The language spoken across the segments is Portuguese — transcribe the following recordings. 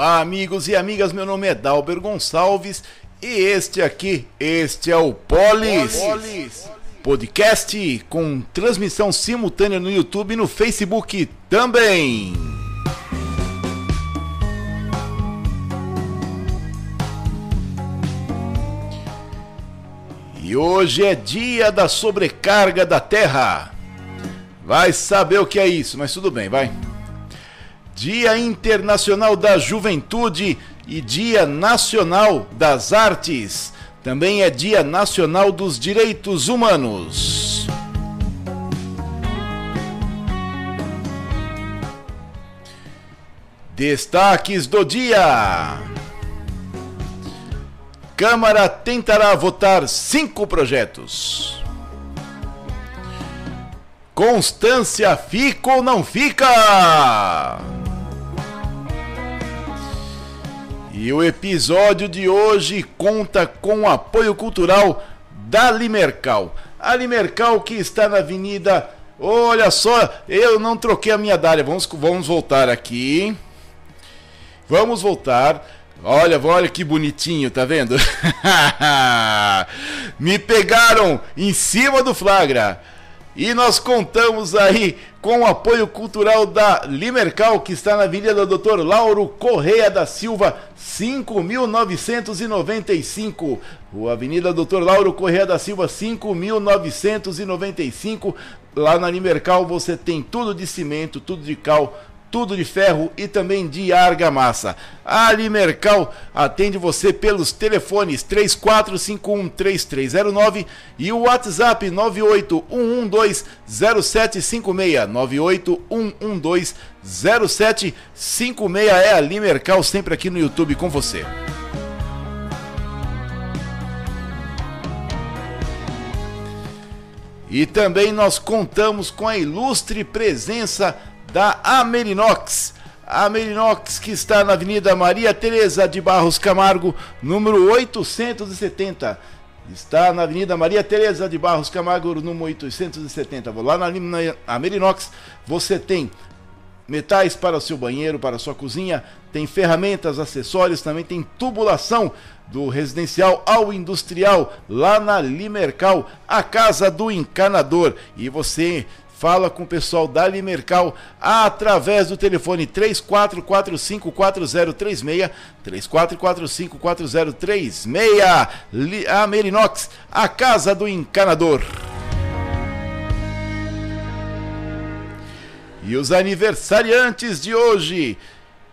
Olá, amigos e amigas. Meu nome é Dalber Gonçalves e este aqui, este é o Polis, Polis. Podcast com transmissão simultânea no YouTube e no Facebook também. E hoje é dia da sobrecarga da Terra. Vai saber o que é isso, mas tudo bem, vai. Dia Internacional da Juventude e Dia Nacional das Artes. Também é Dia Nacional dos Direitos Humanos. Destaques do dia. Câmara tentará votar cinco projetos. Constância fica ou não fica? E o episódio de hoje conta com o apoio cultural da Limercal. A Limercal que está na Avenida. Olha só, eu não troquei a minha dália. Vamos, vamos voltar aqui. Vamos voltar. Olha, olha que bonitinho, tá vendo? Me pegaram em cima do flagra. E nós contamos aí com o apoio cultural da Limercal, que está na Avenida do Dr. Lauro Correia da Silva, 5.995. O Avenida Dr. Lauro Correia da Silva, 5.995. Lá na Limercal você tem tudo de cimento, tudo de cal, tudo de ferro e também de argamassa. A Alimercal atende você pelos telefones 34513309 e o WhatsApp 981120756. 981120756 é a Alimercal sempre aqui no YouTube com você. E também nós contamos com a ilustre presença da Amerinox. A Amerinox que está na Avenida Maria Tereza de Barros Camargo, número 870. Está na Avenida Maria Tereza de Barros Camargo, número 870. Vou lá na, na Amerinox, você tem metais para o seu banheiro, para a sua cozinha, tem ferramentas, acessórios, também tem tubulação do residencial ao industrial, lá na Limercal, a casa do encanador. E você Fala com o pessoal da Limercal através do telefone 34454036, 34454036. A Merinox, a casa do encanador. E os aniversariantes de hoje.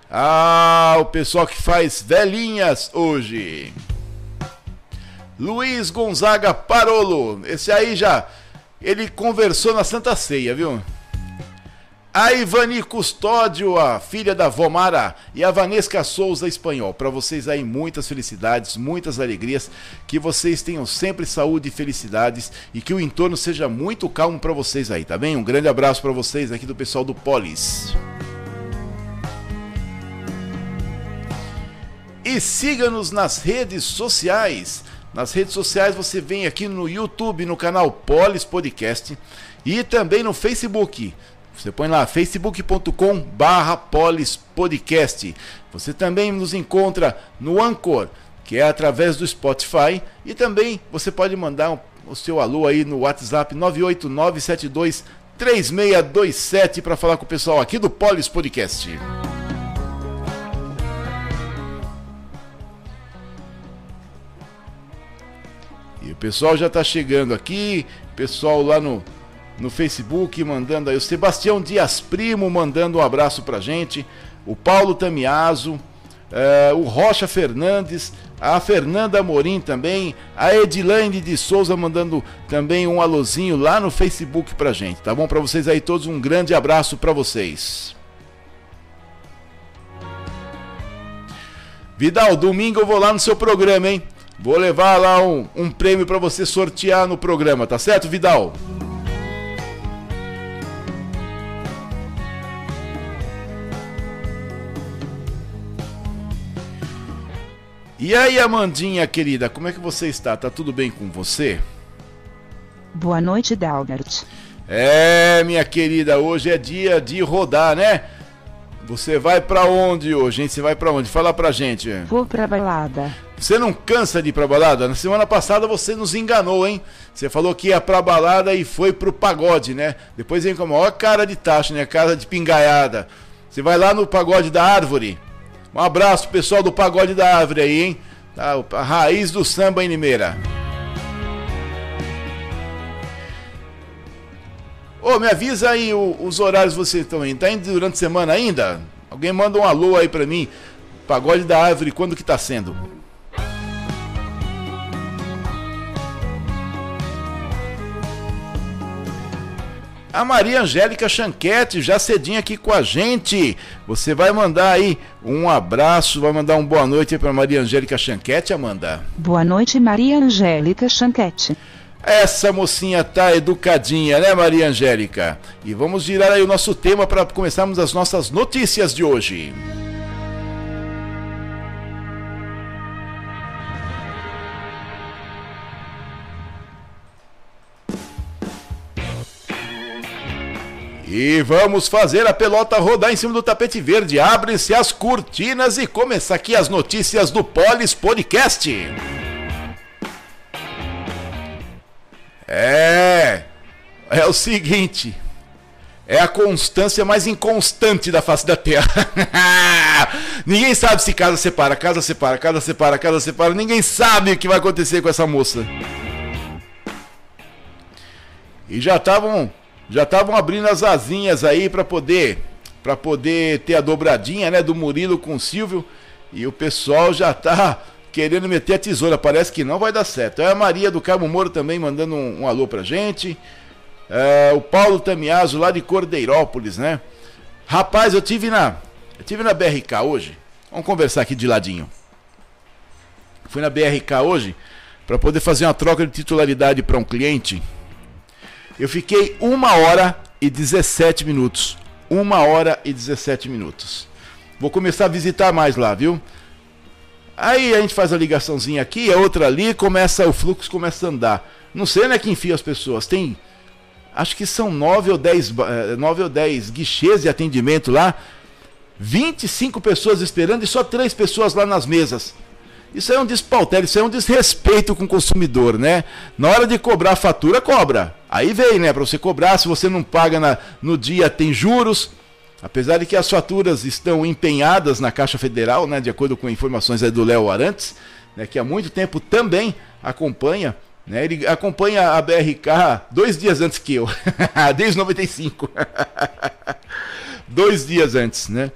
Ah, o pessoal que faz velhinhas hoje. Luiz Gonzaga Parolo. Esse aí já ele conversou na Santa Ceia, viu? A Ivani Custódio, a filha da Vomara, e a Vanesca Souza Espanhol. Para vocês aí, muitas felicidades, muitas alegrias. Que vocês tenham sempre saúde e felicidades e que o entorno seja muito calmo para vocês aí, tá bem? Um grande abraço para vocês aqui do pessoal do Polis. E siga-nos nas redes sociais. Nas redes sociais você vem aqui no YouTube, no canal Polis Podcast e também no Facebook. Você põe lá facebook.com barra polispodcast. Você também nos encontra no Anchor, que é através do Spotify. E também você pode mandar o seu alô aí no WhatsApp 98972 3627 para falar com o pessoal aqui do Polis Podcast. Pessoal já está chegando aqui, pessoal lá no, no Facebook mandando aí. O Sebastião Dias Primo mandando um abraço pra gente. O Paulo Tamiaso, é, o Rocha Fernandes, a Fernanda Morim também, a Edilane de Souza mandando também um alôzinho lá no Facebook pra gente, tá bom? Para vocês aí todos um grande abraço para vocês. Vidal, domingo eu vou lá no seu programa, hein? Vou levar lá um, um prêmio para você sortear no programa, tá certo, Vidal? E aí, Amandinha querida, como é que você está? Tá tudo bem com você? Boa noite, Dalbert. É, minha querida, hoje é dia de rodar, né? Você vai para onde hoje, hein? Você vai para onde? Fala pra gente. Vou pra balada. Você não cansa de ir pra balada? Na semana passada você nos enganou, hein? Você falou que ia pra balada e foi pro pagode, né? Depois vem com a maior cara de taxa, né? Cara de pingaiada. Você vai lá no pagode da árvore. Um abraço, pessoal do pagode da árvore aí, hein? Tá, a raiz do samba em Limeira. Ô, me avisa aí o, os horários que vocês estão indo. Tá indo durante a semana ainda? Alguém manda um alô aí pra mim. Pagode da Árvore, quando que tá sendo? A Maria Angélica Chanquete já cedinha aqui com a gente. Você vai mandar aí um abraço, vai mandar uma boa noite para Maria Angélica Chanquete, Amanda. Boa noite, Maria Angélica Chanquete. Essa mocinha tá educadinha, né, Maria Angélica? E vamos girar aí o nosso tema para começarmos as nossas notícias de hoje. E vamos fazer a pelota rodar em cima do tapete verde. Abrem-se as cortinas e começa aqui as notícias do Polis Podcast. É. É o seguinte. É a constância mais inconstante da face da Terra. Ninguém sabe se casa separa, casa separa, casa separa, casa separa. Ninguém sabe o que vai acontecer com essa moça. E já estavam já estavam abrindo as asinhas aí para poder para poder ter a dobradinha, né, do Murilo com o Silvio. E o pessoal já tá querendo meter a tesoura. Parece que não vai dar certo. É a Maria do Cabo Moro também mandando um, um alô pra gente. É, o Paulo Tamiaso lá de Cordeirópolis, né? Rapaz, eu tive na eu tive na BRK hoje. Vamos conversar aqui de ladinho. Fui na BRK hoje para poder fazer uma troca de titularidade para um cliente. Eu fiquei uma hora e 17 minutos. Uma hora e 17 minutos. Vou começar a visitar mais lá, viu? Aí a gente faz a ligaçãozinha aqui, a outra ali, começa o fluxo começa a andar. Não sei né que enfia as pessoas. Tem acho que são nove ou dez, eh, nove ou dez guichês de atendimento lá. 25 pessoas esperando e só três pessoas lá nas mesas. Isso é um despautério, isso é um desrespeito com o consumidor, né? Na hora de cobrar a fatura, cobra. Aí vem, né? Para você cobrar, se você não paga na, no dia, tem juros. Apesar de que as faturas estão empenhadas na Caixa Federal, né, de acordo com informações do Léo Arantes, né, que há muito tempo também acompanha, né, ele acompanha a BRK dois dias antes que eu, desde 95. dois dias antes, né?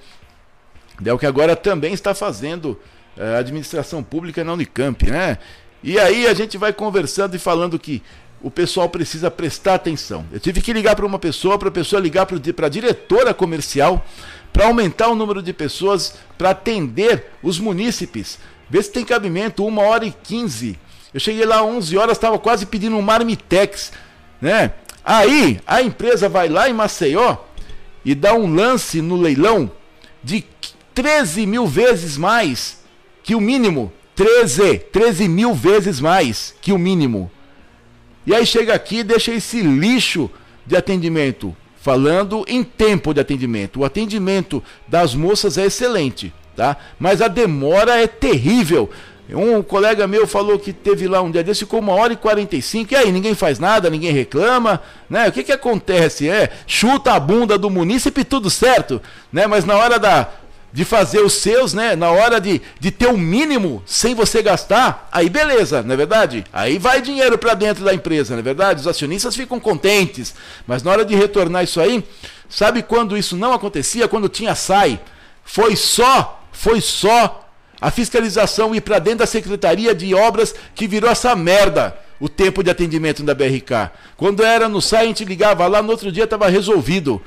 É o que agora também está fazendo a administração pública na Unicamp, né? E aí a gente vai conversando e falando que o pessoal precisa prestar atenção. Eu tive que ligar para uma pessoa, para a pessoa ligar para a diretora comercial, para aumentar o número de pessoas para atender os munícipes. Ver se tem cabimento, uma hora e quinze. Eu cheguei lá 11 horas, estava quase pedindo um marmitex, né? Aí a empresa vai lá em Maceió e dá um lance no leilão de 13 mil vezes mais que o mínimo. 13, 13 mil vezes mais que o mínimo. E aí chega aqui e deixa esse lixo de atendimento, falando em tempo de atendimento. O atendimento das moças é excelente, tá? Mas a demora é terrível. Um colega meu falou que teve lá um dia desse, ficou uma hora e 45, e aí ninguém faz nada, ninguém reclama, né? O que que acontece? É, chuta a bunda do munícipe tudo certo, né? Mas na hora da de fazer os seus, né? Na hora de, de ter o um mínimo sem você gastar, aí beleza, não é verdade? Aí vai dinheiro para dentro da empresa, não é verdade? Os acionistas ficam contentes, mas na hora de retornar isso aí, sabe quando isso não acontecia? Quando tinha SAI. Foi só, foi só a fiscalização ir para dentro da Secretaria de Obras que virou essa merda o tempo de atendimento da BRK. Quando era no SAI, a gente ligava lá, no outro dia estava resolvido.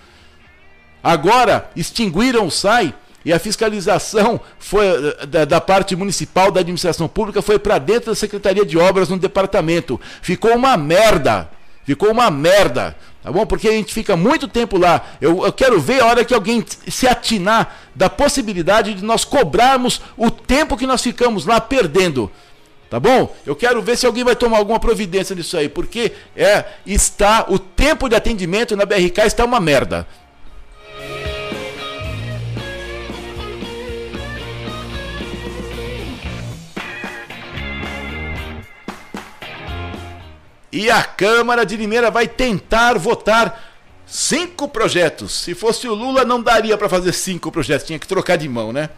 Agora, extinguiram o SAI e a fiscalização foi eh, da, da parte municipal da administração pública foi para dentro da Secretaria de Obras no departamento. Ficou uma merda. Ficou uma merda. Tá bom? Porque a gente fica muito tempo lá. Eu, eu quero ver a hora que alguém se atinar da possibilidade de nós cobrarmos o tempo que nós ficamos lá perdendo. Tá bom? Eu quero ver se alguém vai tomar alguma providência nisso aí, porque é está o tempo de atendimento na BRK está uma merda. E a Câmara de Limeira vai tentar votar cinco projetos. Se fosse o Lula, não daria para fazer cinco projetos, tinha que trocar de mão, né?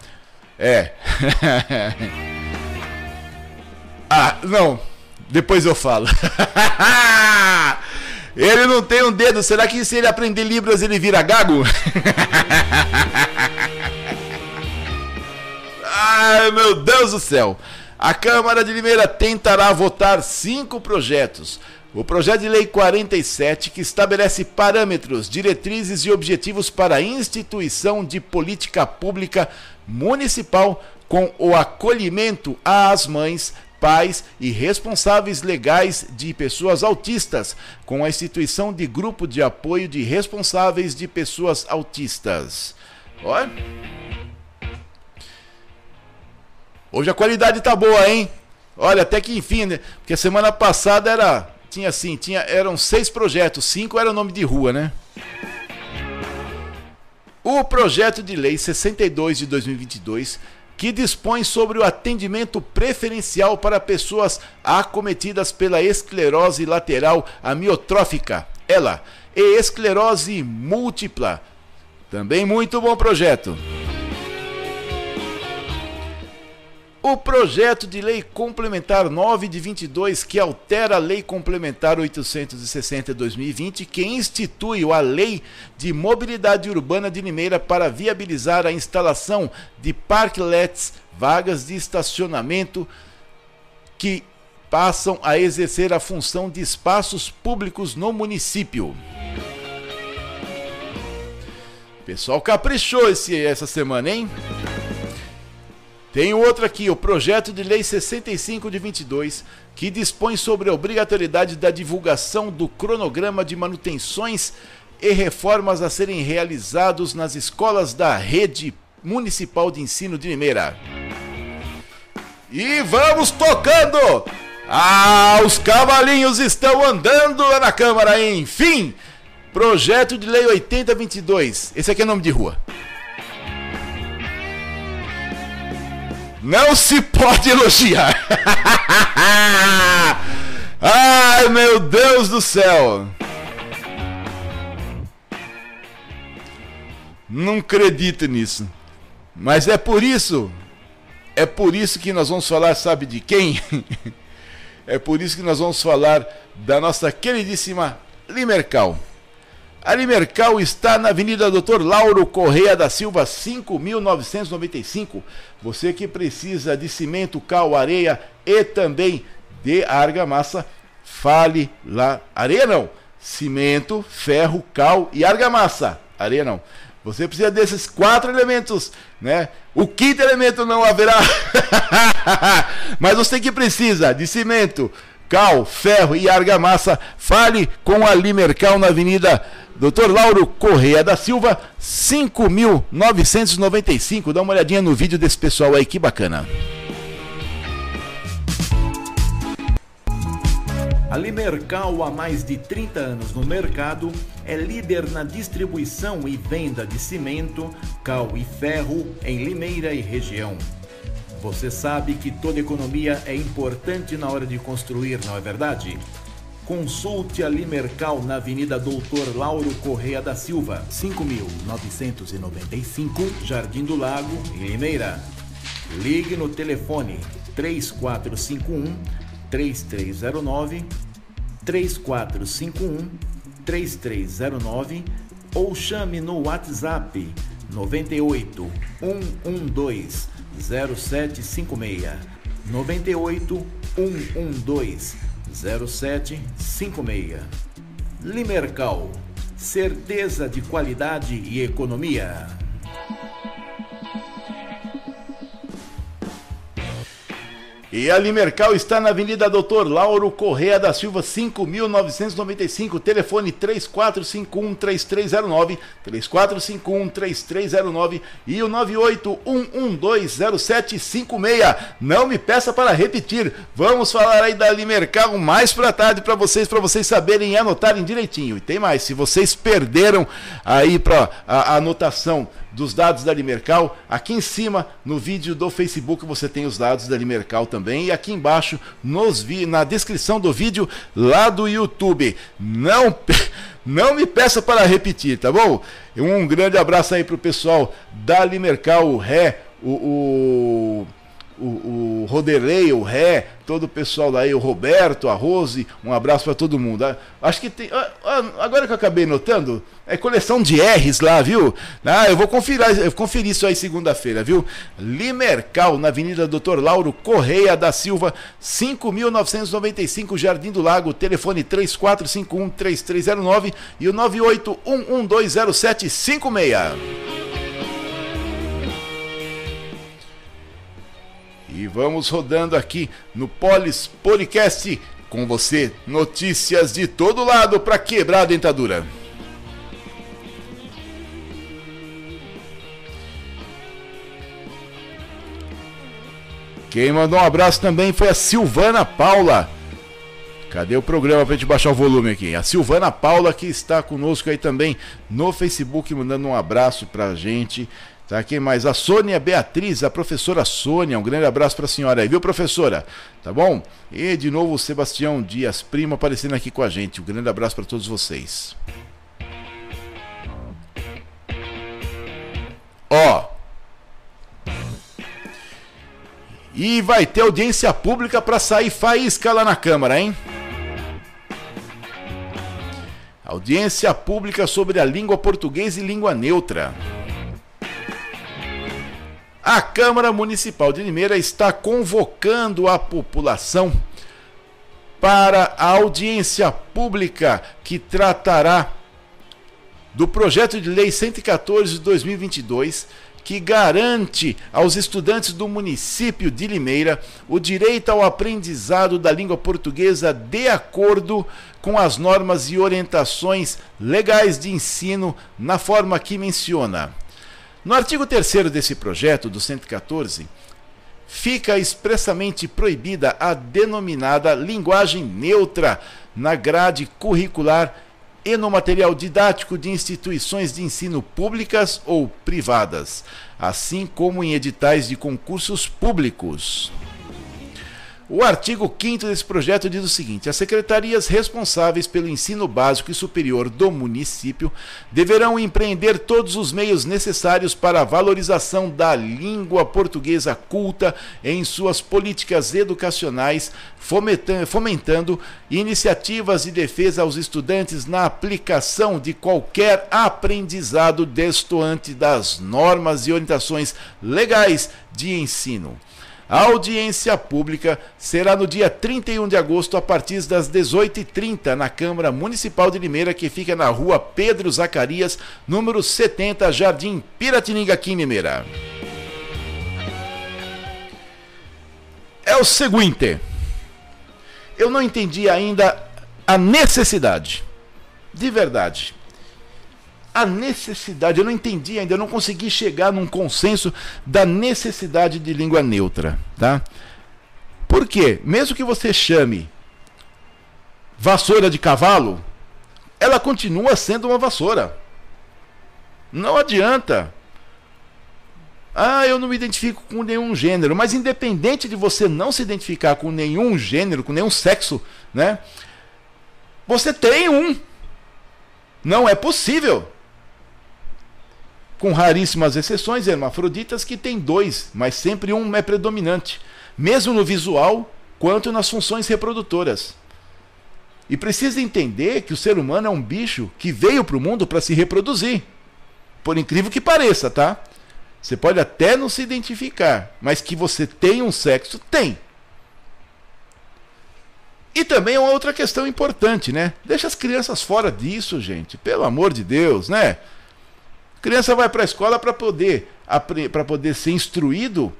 É. ah, não. Depois eu falo. ele não tem um dedo. Será que se ele aprender Libras ele vira gago? Ai, meu Deus do céu. A Câmara de Limeira tentará votar cinco projetos. O projeto de lei 47, que estabelece parâmetros, diretrizes e objetivos para a instituição de política pública municipal com o acolhimento às mães, pais e responsáveis legais de pessoas autistas, com a instituição de grupo de apoio de responsáveis de pessoas autistas. Olha. Hoje a qualidade tá boa, hein? Olha, até que enfim, né? Porque a semana passada era tinha assim, tinha eram seis projetos, cinco era nome de rua, né? O projeto de lei 62 de 2022 que dispõe sobre o atendimento preferencial para pessoas acometidas pela esclerose lateral amiotrófica, ela, e esclerose múltipla. Também muito bom projeto. O projeto de lei complementar 9 de 22, que altera a Lei Complementar 860 de 2020, que institui a Lei de Mobilidade Urbana de Limeira para viabilizar a instalação de parklets, vagas de estacionamento, que passam a exercer a função de espaços públicos no município. Pessoal caprichou esse, essa semana, hein? Tem outro aqui, o projeto de lei 65 de 22, que dispõe sobre a obrigatoriedade da divulgação do cronograma de manutenções e reformas a serem realizados nas escolas da rede municipal de ensino de Limeira. E vamos tocando! Ah, os cavalinhos estão andando lá na Câmara, enfim! Projeto de Lei 8022. Esse aqui é nome de rua. Não se pode elogiar. Ai, meu Deus do céu. Não acredito nisso. Mas é por isso, é por isso que nós vamos falar, sabe de quem? é por isso que nós vamos falar da nossa queridíssima Limercal. A Limercal está na Avenida Doutor Lauro Correia da Silva, 5995. Você que precisa de cimento, cal, areia e também de argamassa, fale lá. Areia não, cimento, ferro, cal e argamassa. Areia não. Você precisa desses quatro elementos, né? O quinto elemento não haverá. Mas você que precisa de cimento, cal, ferro e argamassa, fale com a Limercal na Avenida Doutor Lauro Correia da Silva, 5.995. Dá uma olhadinha no vídeo desse pessoal aí, que bacana. A Limercal, há mais de 30 anos no mercado, é líder na distribuição e venda de cimento, cal e ferro em Limeira e região. Você sabe que toda economia é importante na hora de construir, não é verdade? Consulte a Limercal na Avenida Doutor Lauro Correia da Silva, 5995, Jardim do Lago, em Limeira. Ligue no telefone 3451 3309 3451 3309 ou chame no WhatsApp 98 112 0756 98 112 0756. Limercal, certeza de qualidade e economia. E a Limercal está na Avenida Doutor Lauro Correia da Silva, 5.995, telefone 3451-3309, 3451-3309 e o 981120756. Não me peça para repetir, vamos falar aí da Limercal mais para tarde para vocês, para vocês saberem e anotarem direitinho. E tem mais, se vocês perderam aí para a, a anotação dos dados da Limercal. Aqui em cima, no vídeo do Facebook, você tem os dados da Limercal também. E aqui embaixo, nos vi na descrição do vídeo lá do YouTube. Não, não me peça para repetir, tá bom? Um grande abraço aí pro pessoal da Limercal, o Ré, o, o o, o Roderley, o Ré, todo o pessoal daí, o Roberto, a Rose, um abraço para todo mundo. Acho que tem. Agora que eu acabei notando, é coleção de R's lá, viu? Ah, eu vou conferir, eu conferir isso aí segunda-feira, viu? Limercal, na Avenida Doutor Lauro Correia da Silva, 5.995, Jardim do Lago, telefone 3451-3309 e o 981120756. E vamos rodando aqui no Polis Podcast com você, notícias de todo lado para quebrar a dentadura. Quem mandou um abraço também foi a Silvana Paula. Cadê o programa para gente baixar o volume aqui? A Silvana Paula que está conosco aí também no Facebook, mandando um abraço para a gente. Tá, quem mais? A Sônia Beatriz, a professora Sônia, um grande abraço para a senhora aí, viu, professora? Tá bom? E de novo o Sebastião Dias, primo, aparecendo aqui com a gente. Um grande abraço para todos vocês. Ó. E vai ter audiência pública para sair faísca lá na Câmara, hein? Audiência pública sobre a língua portuguesa e língua neutra. A Câmara Municipal de Limeira está convocando a população para a audiência pública que tratará do projeto de lei 114 de 2022, que garante aos estudantes do município de Limeira o direito ao aprendizado da língua portuguesa de acordo com as normas e orientações legais de ensino na forma que menciona. No artigo 3 desse projeto, do 114, fica expressamente proibida a denominada linguagem neutra na grade curricular e no material didático de instituições de ensino públicas ou privadas, assim como em editais de concursos públicos. O artigo 5 desse projeto diz o seguinte: as secretarias responsáveis pelo ensino básico e superior do município deverão empreender todos os meios necessários para a valorização da língua portuguesa culta em suas políticas educacionais, fomentando iniciativas de defesa aos estudantes na aplicação de qualquer aprendizado destoante das normas e orientações legais de ensino. A audiência pública será no dia 31 de agosto, a partir das 18h30, na Câmara Municipal de Limeira, que fica na rua Pedro Zacarias, número 70, Jardim Piratininga, aqui em Limeira. É o seguinte, eu não entendi ainda a necessidade, de verdade, a necessidade. Eu não entendi ainda, eu não consegui chegar num consenso da necessidade de língua neutra, tá? Por quê? Mesmo que você chame vassoura de cavalo, ela continua sendo uma vassoura. Não adianta. Ah, eu não me identifico com nenhum gênero, mas independente de você não se identificar com nenhum gênero, com nenhum sexo, né? Você tem um. Não é possível com raríssimas exceções, hermafroditas que têm dois, mas sempre um é predominante, mesmo no visual quanto nas funções reprodutoras. E precisa entender que o ser humano é um bicho que veio para o mundo para se reproduzir. Por incrível que pareça, tá? Você pode até não se identificar, mas que você tem um sexo, tem. E também é uma outra questão importante, né? Deixa as crianças fora disso, gente. Pelo amor de Deus, né? Criança vai para a escola para poder, poder ser instruído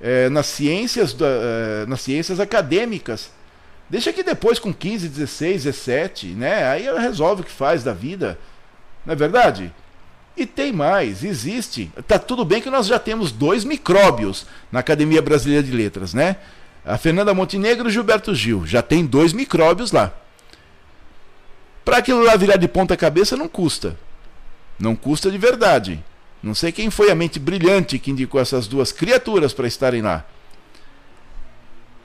é, nas, ciências da, é, nas ciências acadêmicas. Deixa que depois, com 15, 16, 17, né? Aí ela resolve o que faz da vida. Não é verdade? E tem mais, existe. Tá tudo bem que nós já temos dois micróbios na Academia Brasileira de Letras, né? A Fernanda Montenegro e o Gilberto Gil. Já tem dois micróbios lá. Para aquilo lá virar de ponta cabeça não custa. Não custa de verdade. Não sei quem foi a mente brilhante que indicou essas duas criaturas para estarem lá.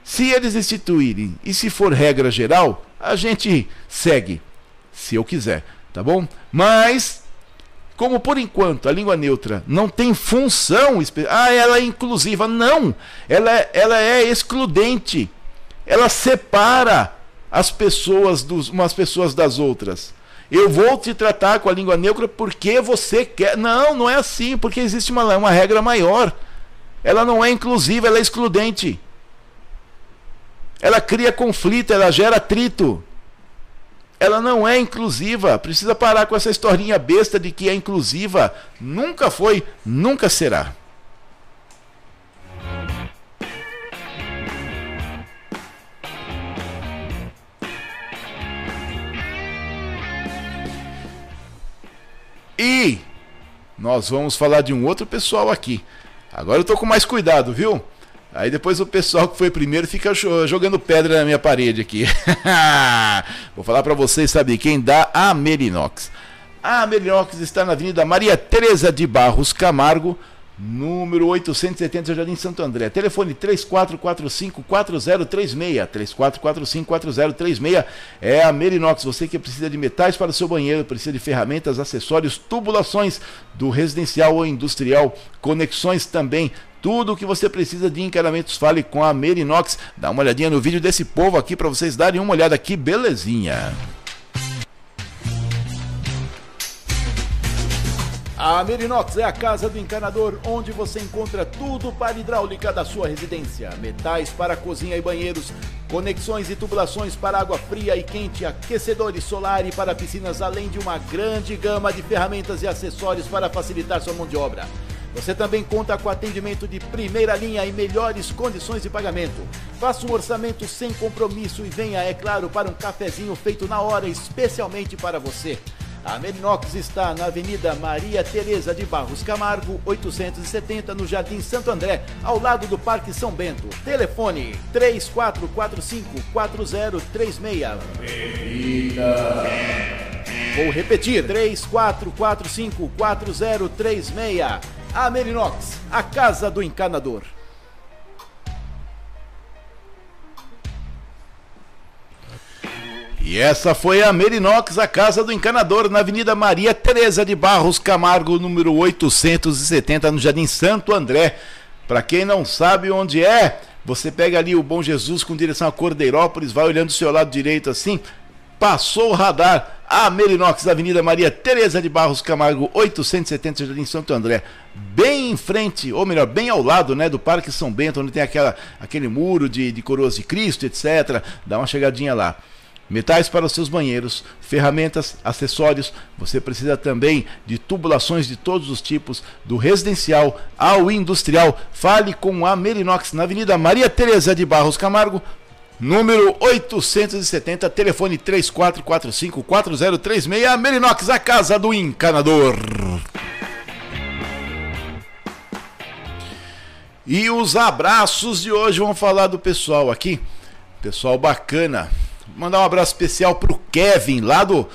Se eles instituírem e se for regra geral, a gente segue, se eu quiser, tá bom? Mas, como por enquanto a língua neutra não tem função, ah, ela é inclusiva. Não, ela, é, ela é excludente. Ela separa as pessoas dos, umas pessoas das outras. Eu vou te tratar com a língua neutra porque você quer. Não, não é assim, porque existe uma, uma regra maior. Ela não é inclusiva, ela é excludente. Ela cria conflito, ela gera atrito. Ela não é inclusiva. Precisa parar com essa historinha besta de que é inclusiva. Nunca foi, nunca será. E nós vamos falar de um outro pessoal aqui. Agora eu tô com mais cuidado, viu? Aí depois o pessoal que foi primeiro fica jogando pedra na minha parede aqui. Vou falar para vocês, sabe quem? Da Amerinox. A Amerinox está na Avenida Maria Teresa de Barros Camargo, número 870, Jardim Santo André. Telefone 3445-4036. 3445-4036 é a Merinox. Você que precisa de metais para o seu banheiro, precisa de ferramentas, acessórios, tubulações do residencial ou industrial, conexões também. Tudo o que você precisa de encanamentos, fale com a Merinox. Dá uma olhadinha no vídeo desse povo aqui para vocês darem uma olhada aqui, belezinha. A Merinox é a casa do encanador, onde você encontra tudo para hidráulica da sua residência: metais para cozinha e banheiros, conexões e tubulações para água fria e quente, aquecedores solar e para piscinas, além de uma grande gama de ferramentas e acessórios para facilitar sua mão de obra. Você também conta com atendimento de primeira linha e melhores condições de pagamento. Faça um orçamento sem compromisso e venha, é claro, para um cafezinho feito na hora especialmente para você. A Merinox está na Avenida Maria Tereza de Barros Camargo, 870, no Jardim Santo André, ao lado do Parque São Bento. Telefone 3445-4036. Vou repetir, 3445-4036. A Merinox, a casa do encanador. E essa foi a Merinox, a casa do encanador, na Avenida Maria Teresa de Barros Camargo, número 870, no Jardim Santo André. Para quem não sabe onde é, você pega ali o Bom Jesus com direção a Cordeirópolis, vai olhando do seu lado direito assim, passou o radar, a Merinox, Avenida Maria Teresa de Barros Camargo, 870, Jardim Santo André. Bem em frente, ou melhor, bem ao lado né, do Parque São Bento, onde tem aquela, aquele muro de, de coroas de Cristo, etc. Dá uma chegadinha lá metais para os seus banheiros, ferramentas, acessórios. Você precisa também de tubulações de todos os tipos, do residencial ao industrial. Fale com a Merinox na Avenida Maria Teresa de Barros Camargo, número 870, telefone 3445-4036. Merinox, a casa do encanador. E os abraços de hoje vão falar do pessoal aqui. Pessoal bacana Mandar um abraço especial pro Kevin, lá do,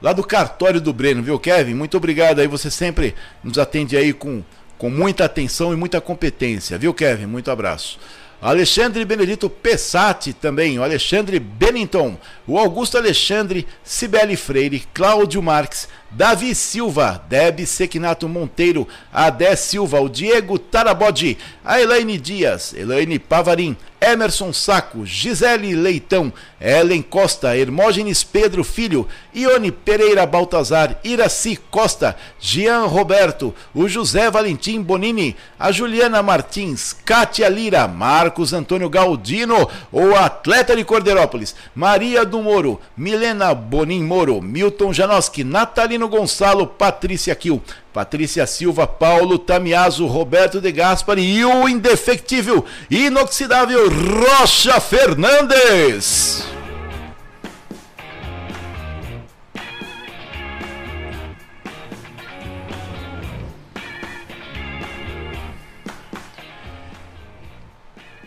lá do cartório do Breno, viu, Kevin? Muito obrigado aí, você sempre nos atende aí com, com muita atenção e muita competência, viu, Kevin? Muito abraço. Alexandre Benedito Pessati também, o Alexandre Bennington, o Augusto Alexandre, Cibele Freire, Cláudio Marques, Davi Silva, Deb Sequinato Monteiro, Adé Silva, o Diego Tarabodi, a Elaine Dias, Elaine Pavarim, Emerson Saco, Gisele Leitão, Ellen Costa, Hermógenes Pedro Filho, Ione Pereira Baltazar, Iraci Costa, Jean Roberto, o José Valentim Bonini, a Juliana Martins, Kátia Lira, Marcos Antônio Galdino, o atleta de Cordeirópolis, Maria do Moro, Milena Bonin Moro, Milton Janoski, Natalino Gonçalo, Patrícia Kiel, Patrícia Silva, Paulo Tamiaso, Roberto de Gaspari e o indefectível, inoxidável Rocha Fernandes.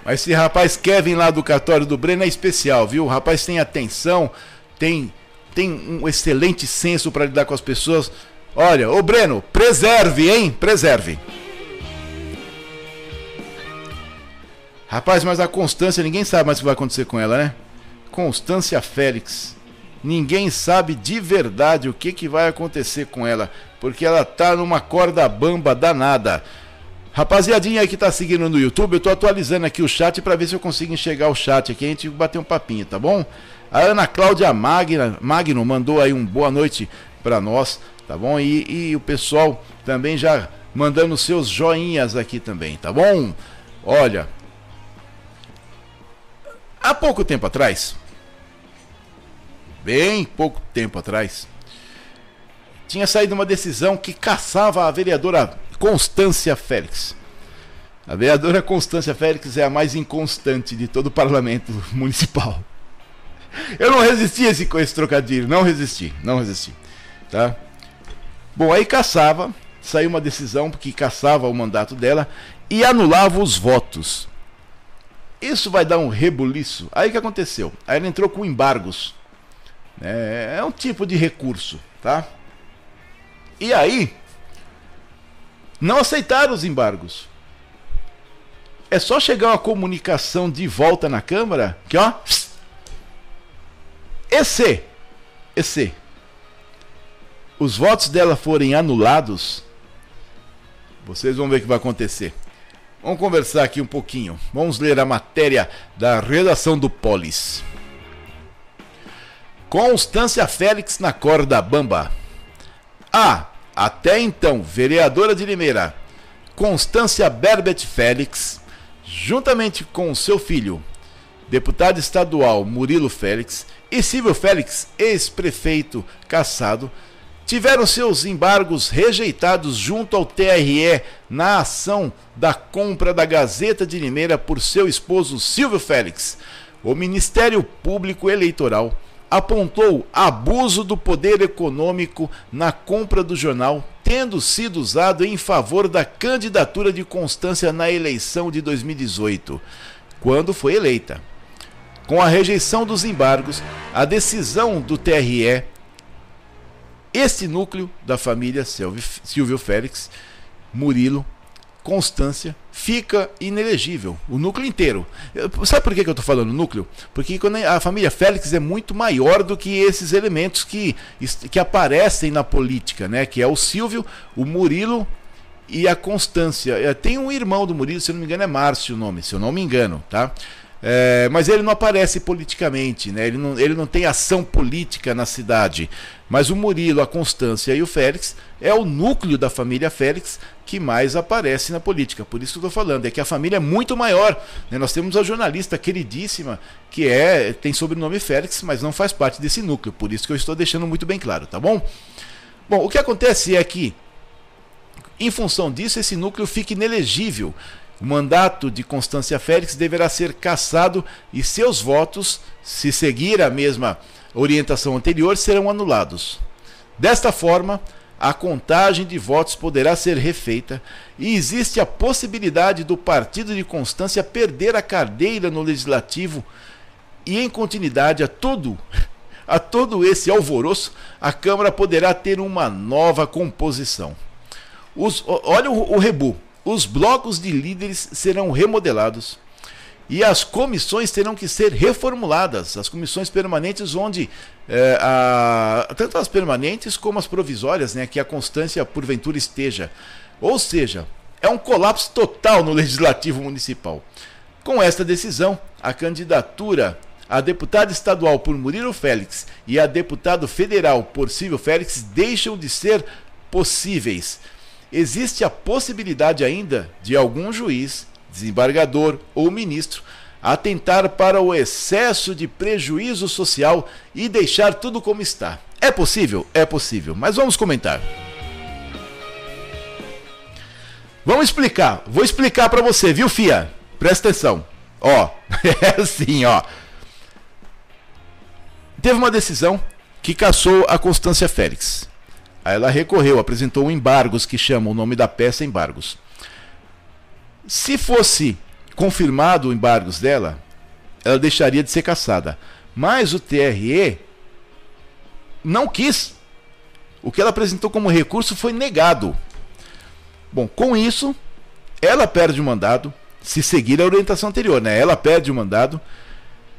Mas esse rapaz Kevin lá do cartório do Breno é especial, viu? O rapaz tem atenção, tem, tem um excelente senso para lidar com as pessoas Olha, ô Breno, preserve, hein? Preserve. Rapaz, mas a Constância, ninguém sabe mais o que vai acontecer com ela, né? Constância Félix. Ninguém sabe de verdade o que, que vai acontecer com ela, porque ela tá numa corda bamba danada. Rapaziadinha aí que tá seguindo no YouTube, eu tô atualizando aqui o chat para ver se eu consigo enxergar o chat aqui, a gente bater um papinho, tá bom? A Ana Cláudia Magna, Magno mandou aí um boa noite para nós, tá bom? E, e o pessoal também já mandando seus joinhas aqui também, tá bom? Olha, há pouco tempo atrás, bem pouco tempo atrás, tinha saído uma decisão que caçava a vereadora Constância Félix. A vereadora Constância Félix é a mais inconstante de todo o parlamento municipal. Eu não resisti a esse, esse trocadilho, não resisti, não resisti. Tá? Bom, aí caçava, saiu uma decisão que caçava o mandato dela e anulava os votos. Isso vai dar um rebuliço. Aí o que aconteceu? Aí ela entrou com embargos. É, é um tipo de recurso, tá? E aí, não aceitaram os embargos. É só chegar uma comunicação de volta na Câmara que, ó. E se, os votos dela forem anulados, vocês vão ver o que vai acontecer. Vamos conversar aqui um pouquinho. Vamos ler a matéria da redação do Polis. Constância Félix na corda bamba. A, até então vereadora de Limeira, Constância Berbet Félix, juntamente com seu filho, deputado estadual Murilo Félix e Silvio Félix, ex-prefeito caçado, tiveram seus embargos rejeitados junto ao TRE na ação da compra da Gazeta de Limeira por seu esposo Silvio Félix. O Ministério Público Eleitoral apontou abuso do poder econômico na compra do jornal, tendo sido usado em favor da candidatura de Constância na eleição de 2018, quando foi eleita. Com a rejeição dos embargos, a decisão do TRE, este núcleo da família Silvio Félix, Murilo, Constância, fica inelegível, o núcleo inteiro. Sabe por que eu estou falando núcleo? Porque a família Félix é muito maior do que esses elementos que, que aparecem na política, né? que é o Silvio, o Murilo e a Constância. É, tem um irmão do Murilo, se não me engano é Márcio o nome, se eu não me engano, tá? É, mas ele não aparece politicamente, né? ele, não, ele não tem ação política na cidade. Mas o Murilo, a Constância e o Félix é o núcleo da família Félix que mais aparece na política. Por isso que eu estou falando, é que a família é muito maior. Né? Nós temos a jornalista queridíssima, que é tem sobrenome Félix, mas não faz parte desse núcleo. Por isso que eu estou deixando muito bem claro, tá bom? Bom, o que acontece é que, em função disso, esse núcleo fica inelegível. O mandato de Constância Félix deverá ser cassado e seus votos, se seguir a mesma orientação anterior, serão anulados. Desta forma, a contagem de votos poderá ser refeita e existe a possibilidade do partido de Constância perder a cadeira no legislativo e em continuidade a todo a todo esse alvoroço, a Câmara poderá ter uma nova composição. Os, olha o, o rebu. Os blocos de líderes serão remodelados e as comissões terão que ser reformuladas. As comissões permanentes, onde é, a, tanto as permanentes como as provisórias, né, que a constância porventura esteja. Ou seja, é um colapso total no legislativo municipal. Com esta decisão, a candidatura a deputada estadual por Murilo Félix e a deputado federal por Silvio Félix deixam de ser possíveis existe a possibilidade ainda de algum juiz, desembargador ou ministro atentar para o excesso de prejuízo social e deixar tudo como está. É possível? É possível, mas vamos comentar. Vamos explicar. Vou explicar para você, viu, Fia? Presta atenção. Ó, é assim, ó. Teve uma decisão que caçou a Constância Félix. Aí ela recorreu, apresentou embargos que chamam o nome da peça embargos. Se fosse confirmado o embargos dela, ela deixaria de ser caçada. Mas o TRE não quis. o que ela apresentou como recurso foi negado. Bom, com isso, ela perde o mandado, se seguir a orientação anterior, né? Ela perde o mandado.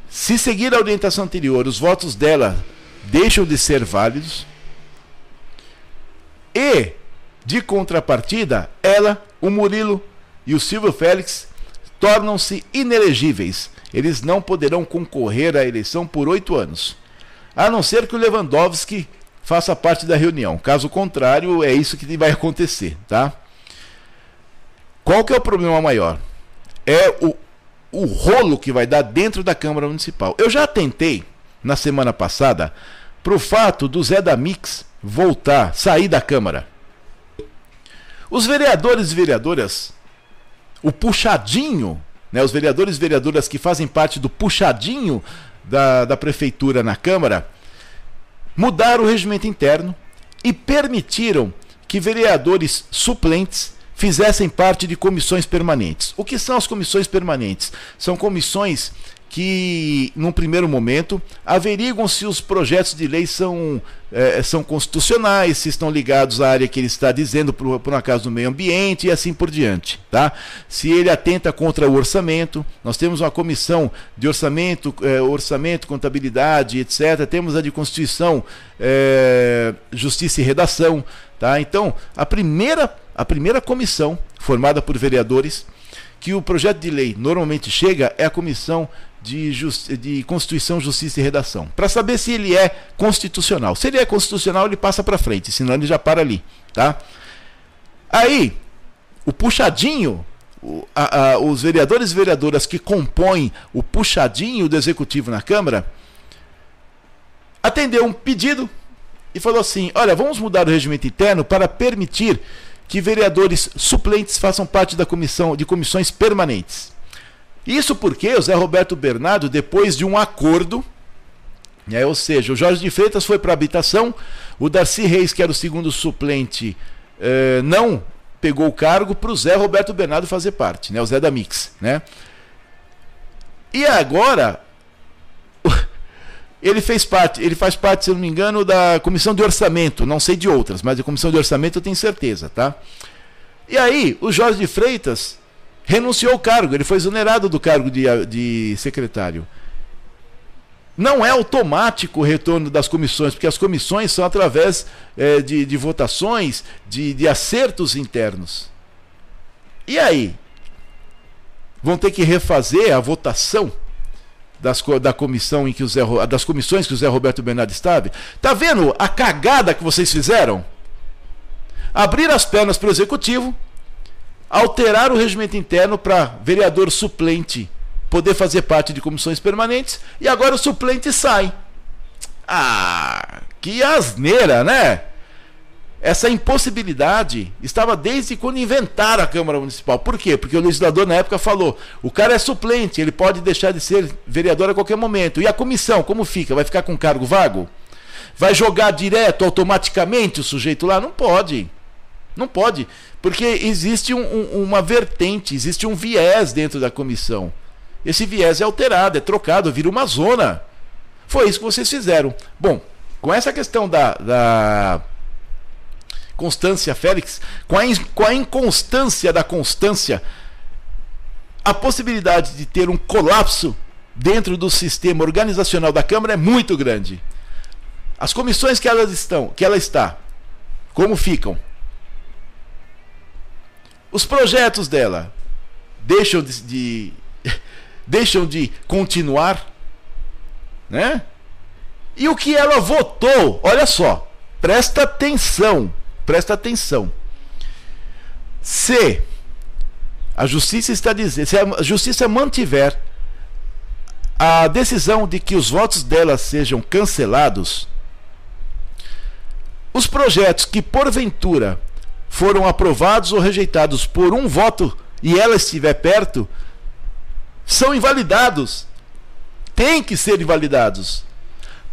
Se seguir a orientação anterior, os votos dela deixam de ser válidos. E, de contrapartida, ela, o Murilo e o Silvio Félix tornam-se inelegíveis. Eles não poderão concorrer à eleição por oito anos. A não ser que o Lewandowski faça parte da reunião. Caso contrário, é isso que vai acontecer, tá? Qual que é o problema maior? É o, o rolo que vai dar dentro da Câmara Municipal. Eu já tentei, na semana passada, pro fato do Zé da Mix voltar, sair da Câmara. Os vereadores e vereadoras, o puxadinho, né, os vereadores e vereadoras que fazem parte do puxadinho da, da prefeitura na Câmara, mudaram o regimento interno e permitiram que vereadores suplentes fizessem parte de comissões permanentes. O que são as comissões permanentes? São comissões que, num primeiro momento, averiguam se os projetos de lei são, é, são constitucionais, se estão ligados à área que ele está dizendo, por, por um acaso do meio ambiente e assim por diante. Tá? Se ele atenta contra o orçamento, nós temos uma comissão de orçamento, é, orçamento, contabilidade, etc. Temos a de Constituição, é, Justiça e Redação. Tá? Então, a primeira, a primeira comissão, formada por vereadores, que o projeto de lei normalmente chega é a comissão de, Just, de Constituição, Justiça e Redação, para saber se ele é constitucional. Se ele é constitucional, ele passa para frente, senão ele já para ali, tá? Aí, o puxadinho, o, a, a, os vereadores e vereadoras que compõem o puxadinho do executivo na Câmara, atendeu um pedido e falou assim: olha, vamos mudar o regimento interno para permitir que vereadores suplentes façam parte da comissão de comissões permanentes. Isso porque o Zé Roberto Bernardo, depois de um acordo, né, ou seja, o Jorge de Freitas foi para a habitação, o Darcy Reis, que era o segundo suplente, eh, não pegou o cargo para o Zé Roberto Bernardo fazer parte, né, o Zé da Mix. Né? E agora, ele fez parte, ele faz parte, se não me engano, da comissão de orçamento, não sei de outras, mas a comissão de orçamento eu tenho certeza, tá? E aí, o Jorge de Freitas renunciou ao cargo, ele foi exonerado do cargo de, de secretário. Não é automático o retorno das comissões, porque as comissões são através é, de, de, votações, de, de acertos internos. E aí? Vão ter que refazer a votação das, da comissão em que o Zé, das comissões que o Zé Roberto Bernardo estava? Tá vendo a cagada que vocês fizeram? Abrir as pernas para o executivo, alterar o regimento interno para vereador suplente poder fazer parte de comissões permanentes e agora o suplente sai. Ah, que asneira, né? Essa impossibilidade estava desde quando inventaram a Câmara Municipal. Por quê? Porque o legislador na época falou: o cara é suplente, ele pode deixar de ser vereador a qualquer momento. E a comissão, como fica? Vai ficar com cargo vago? Vai jogar direto, automaticamente o sujeito lá? Não pode. Não pode, porque existe um, um, uma vertente, existe um viés dentro da comissão. Esse viés é alterado, é trocado, vira uma zona. Foi isso que vocês fizeram. Bom, com essa questão da, da Constância Félix, com a, com a inconstância da Constância, a possibilidade de ter um colapso dentro do sistema organizacional da Câmara é muito grande. As comissões que elas estão, que ela está, como ficam? Os projetos dela deixam de, de deixam de continuar, né? E o que ela votou, olha só, presta atenção, presta atenção. Se a justiça está dizendo, se a justiça mantiver a decisão de que os votos dela sejam cancelados, os projetos que porventura foram aprovados ou rejeitados por um voto e ela estiver perto, são invalidados. Tem que ser invalidados.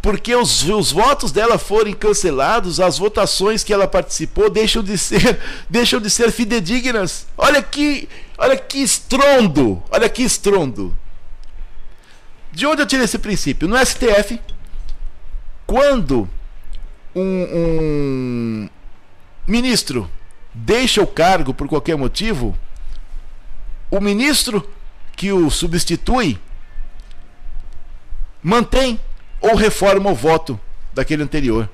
Porque os, os votos dela forem cancelados, as votações que ela participou deixam de ser, deixam de ser fidedignas. Olha que, olha que estrondo, olha que estrondo. De onde eu tirei esse princípio? No STF, quando um, um ministro deixa o cargo por qualquer motivo, o ministro que o substitui mantém ou reforma o voto daquele anterior.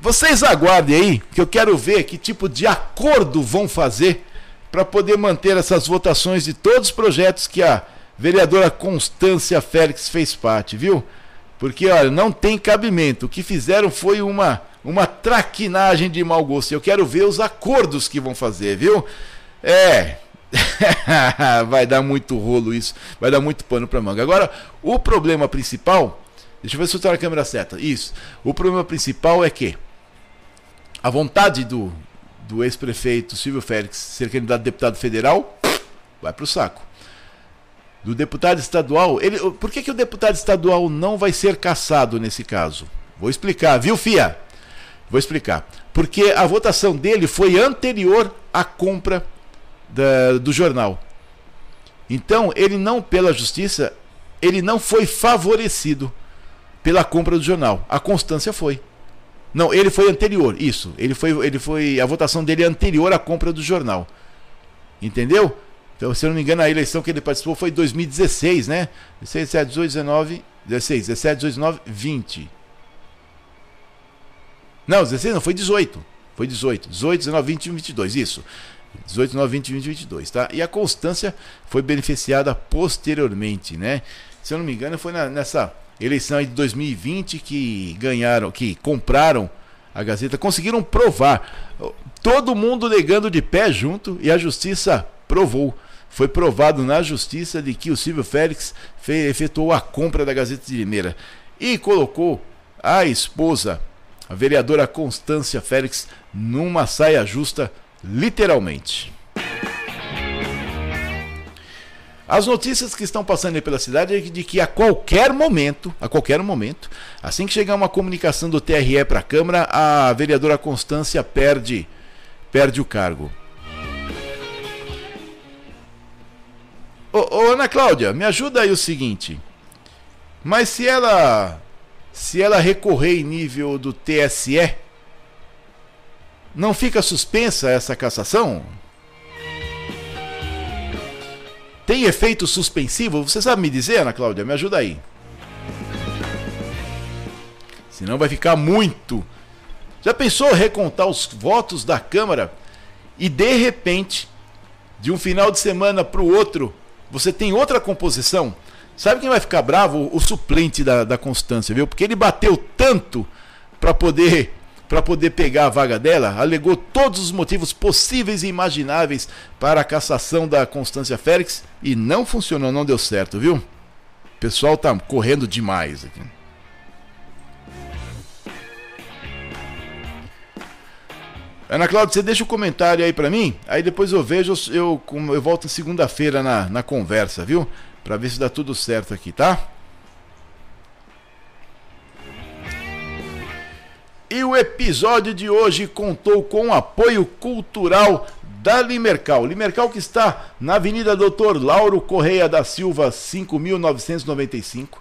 Vocês aguardem aí, que eu quero ver que tipo de acordo vão fazer para poder manter essas votações de todos os projetos que a vereadora Constância Félix fez parte, viu? Porque, olha, não tem cabimento. O que fizeram foi uma, uma traquinagem de mau gosto. Eu quero ver os acordos que vão fazer, viu? É. vai dar muito rolo isso. Vai dar muito pano para manga. Agora, o problema principal. Deixa eu ver se eu estou na câmera certa. Isso. O problema principal é que a vontade do, do ex-prefeito Silvio Félix ser candidato a deputado federal vai para o saco do deputado estadual. Ele, por que, que o deputado estadual não vai ser caçado nesse caso? Vou explicar, viu, Fia? Vou explicar. Porque a votação dele foi anterior à compra da, do jornal. Então, ele não, pela justiça, ele não foi favorecido pela compra do jornal. A Constância foi. Não, ele foi anterior, isso. Ele foi, ele foi, a votação dele é anterior à compra do jornal. Entendeu? Então, se eu não me engano, a eleição que ele participou foi em 2016, né? 16, 17, 18, 19, 16, 17, 18, 19, 20. Não, 16 não, foi 18. Foi 18. 18, 19, 20 e 22, isso. 18, 19, 20, 20 22, tá? E a Constância foi beneficiada posteriormente, né? Se eu não me engano, foi na, nessa eleição de 2020 que ganharam, que compraram a Gazeta, conseguiram provar. Todo mundo negando de pé junto e a justiça provou foi provado na justiça de que o Silvio Félix efetuou a compra da Gazeta de Limeira e colocou a esposa, a vereadora Constância Félix, numa saia justa, literalmente. As notícias que estão passando aí pela cidade é de que a qualquer momento, a qualquer momento, assim que chegar uma comunicação do TRE para a Câmara, a vereadora Constância perde perde o cargo. Ô, ô, Ana Cláudia, me ajuda aí o seguinte. Mas se ela se ela recorrer em nível do TSE, não fica suspensa essa cassação? Tem efeito suspensivo? Você sabe me dizer, Ana Cláudia? Me ajuda aí. Senão vai ficar muito. Já pensou recontar os votos da Câmara e de repente, de um final de semana para o outro, você tem outra composição. Sabe quem vai ficar bravo? O suplente da, da Constância, viu? Porque ele bateu tanto para poder para poder pegar a vaga dela, alegou todos os motivos possíveis e imagináveis para a cassação da Constância Félix e não funcionou, não deu certo, viu? O pessoal tá correndo demais aqui. Ana Cláudia, você deixa o um comentário aí para mim, aí depois eu vejo, eu, eu volto segunda-feira na, na conversa, viu? Para ver se dá tudo certo aqui, tá? E o episódio de hoje contou com o apoio cultural da Limercal. Limercal que está na Avenida Doutor Lauro Correia da Silva, 5995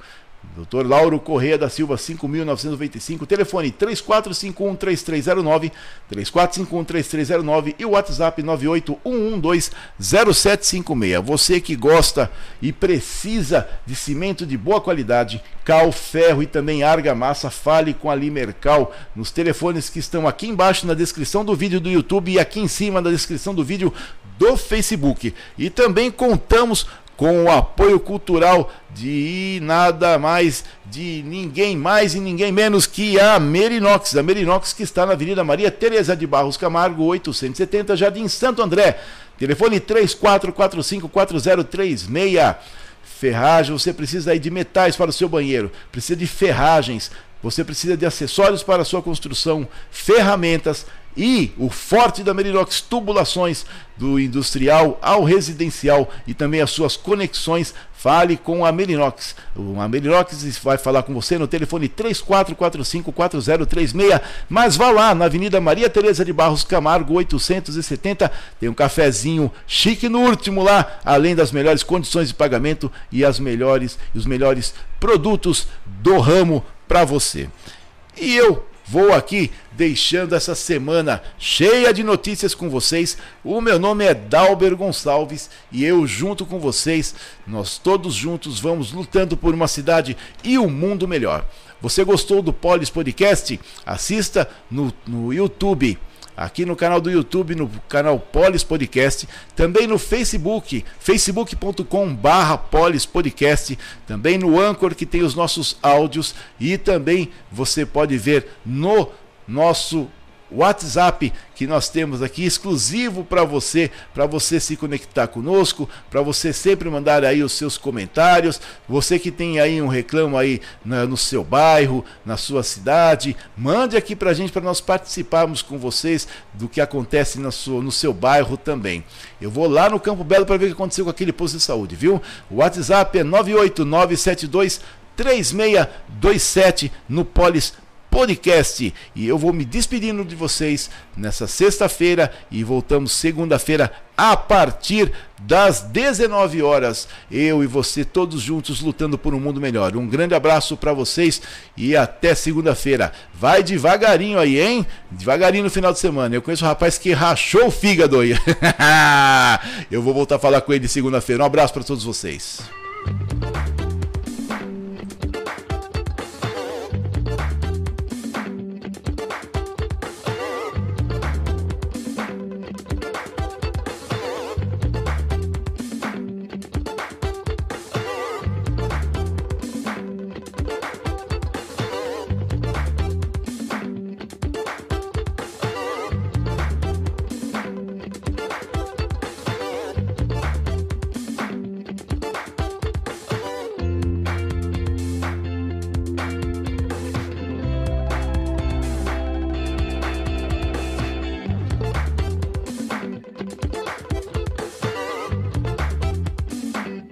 Dr. Lauro Correia da Silva, 5.995, telefone 3451-3309, 3451-3309 e o WhatsApp 981120756. Você que gosta e precisa de cimento de boa qualidade, cal, ferro e também argamassa, fale com a Limercal nos telefones que estão aqui embaixo na descrição do vídeo do YouTube e aqui em cima na descrição do vídeo do Facebook. E também contamos com o apoio cultural de nada mais, de ninguém mais e ninguém menos que a Merinox. A Merinox que está na Avenida Maria Tereza de Barros Camargo, 870, Jardim Santo André. Telefone 34454036. Ferragem, você precisa aí de metais para o seu banheiro, precisa de ferragens, você precisa de acessórios para a sua construção, ferramentas, e o forte da Merinox tubulações do industrial ao residencial e também as suas conexões. Fale com a Merinox. A Merinox vai falar com você no telefone 34454036. Mas vá lá na Avenida Maria Tereza de Barros Camargo 870. Tem um cafezinho chique no último lá, além das melhores condições de pagamento e as melhores os melhores produtos do ramo para você. E eu vou aqui deixando essa semana cheia de notícias com vocês. O meu nome é Dalber Gonçalves e eu, junto com vocês, nós todos juntos vamos lutando por uma cidade e um mundo melhor. Você gostou do Polis Podcast? Assista no, no YouTube aqui no canal do YouTube, no canal Polis Podcast, também no Facebook, facebook.com barra Polis Podcast, também no Anchor que tem os nossos áudios e também você pode ver no nosso WhatsApp que nós temos aqui exclusivo para você, para você se conectar conosco, para você sempre mandar aí os seus comentários. Você que tem aí um reclamo aí na, no seu bairro, na sua cidade, mande aqui para a gente para nós participarmos com vocês do que acontece no seu, no seu bairro também. Eu vou lá no Campo Belo para ver o que aconteceu com aquele posto de saúde, viu? O WhatsApp é 98972 3627 no Polis podcast. E eu vou me despedindo de vocês nessa sexta-feira e voltamos segunda-feira a partir das 19 horas. Eu e você todos juntos lutando por um mundo melhor. Um grande abraço para vocês e até segunda-feira. Vai devagarinho aí, hein? Devagarinho no final de semana. Eu conheço um rapaz que rachou o fígado aí. eu vou voltar a falar com ele segunda-feira. Um abraço para todos vocês.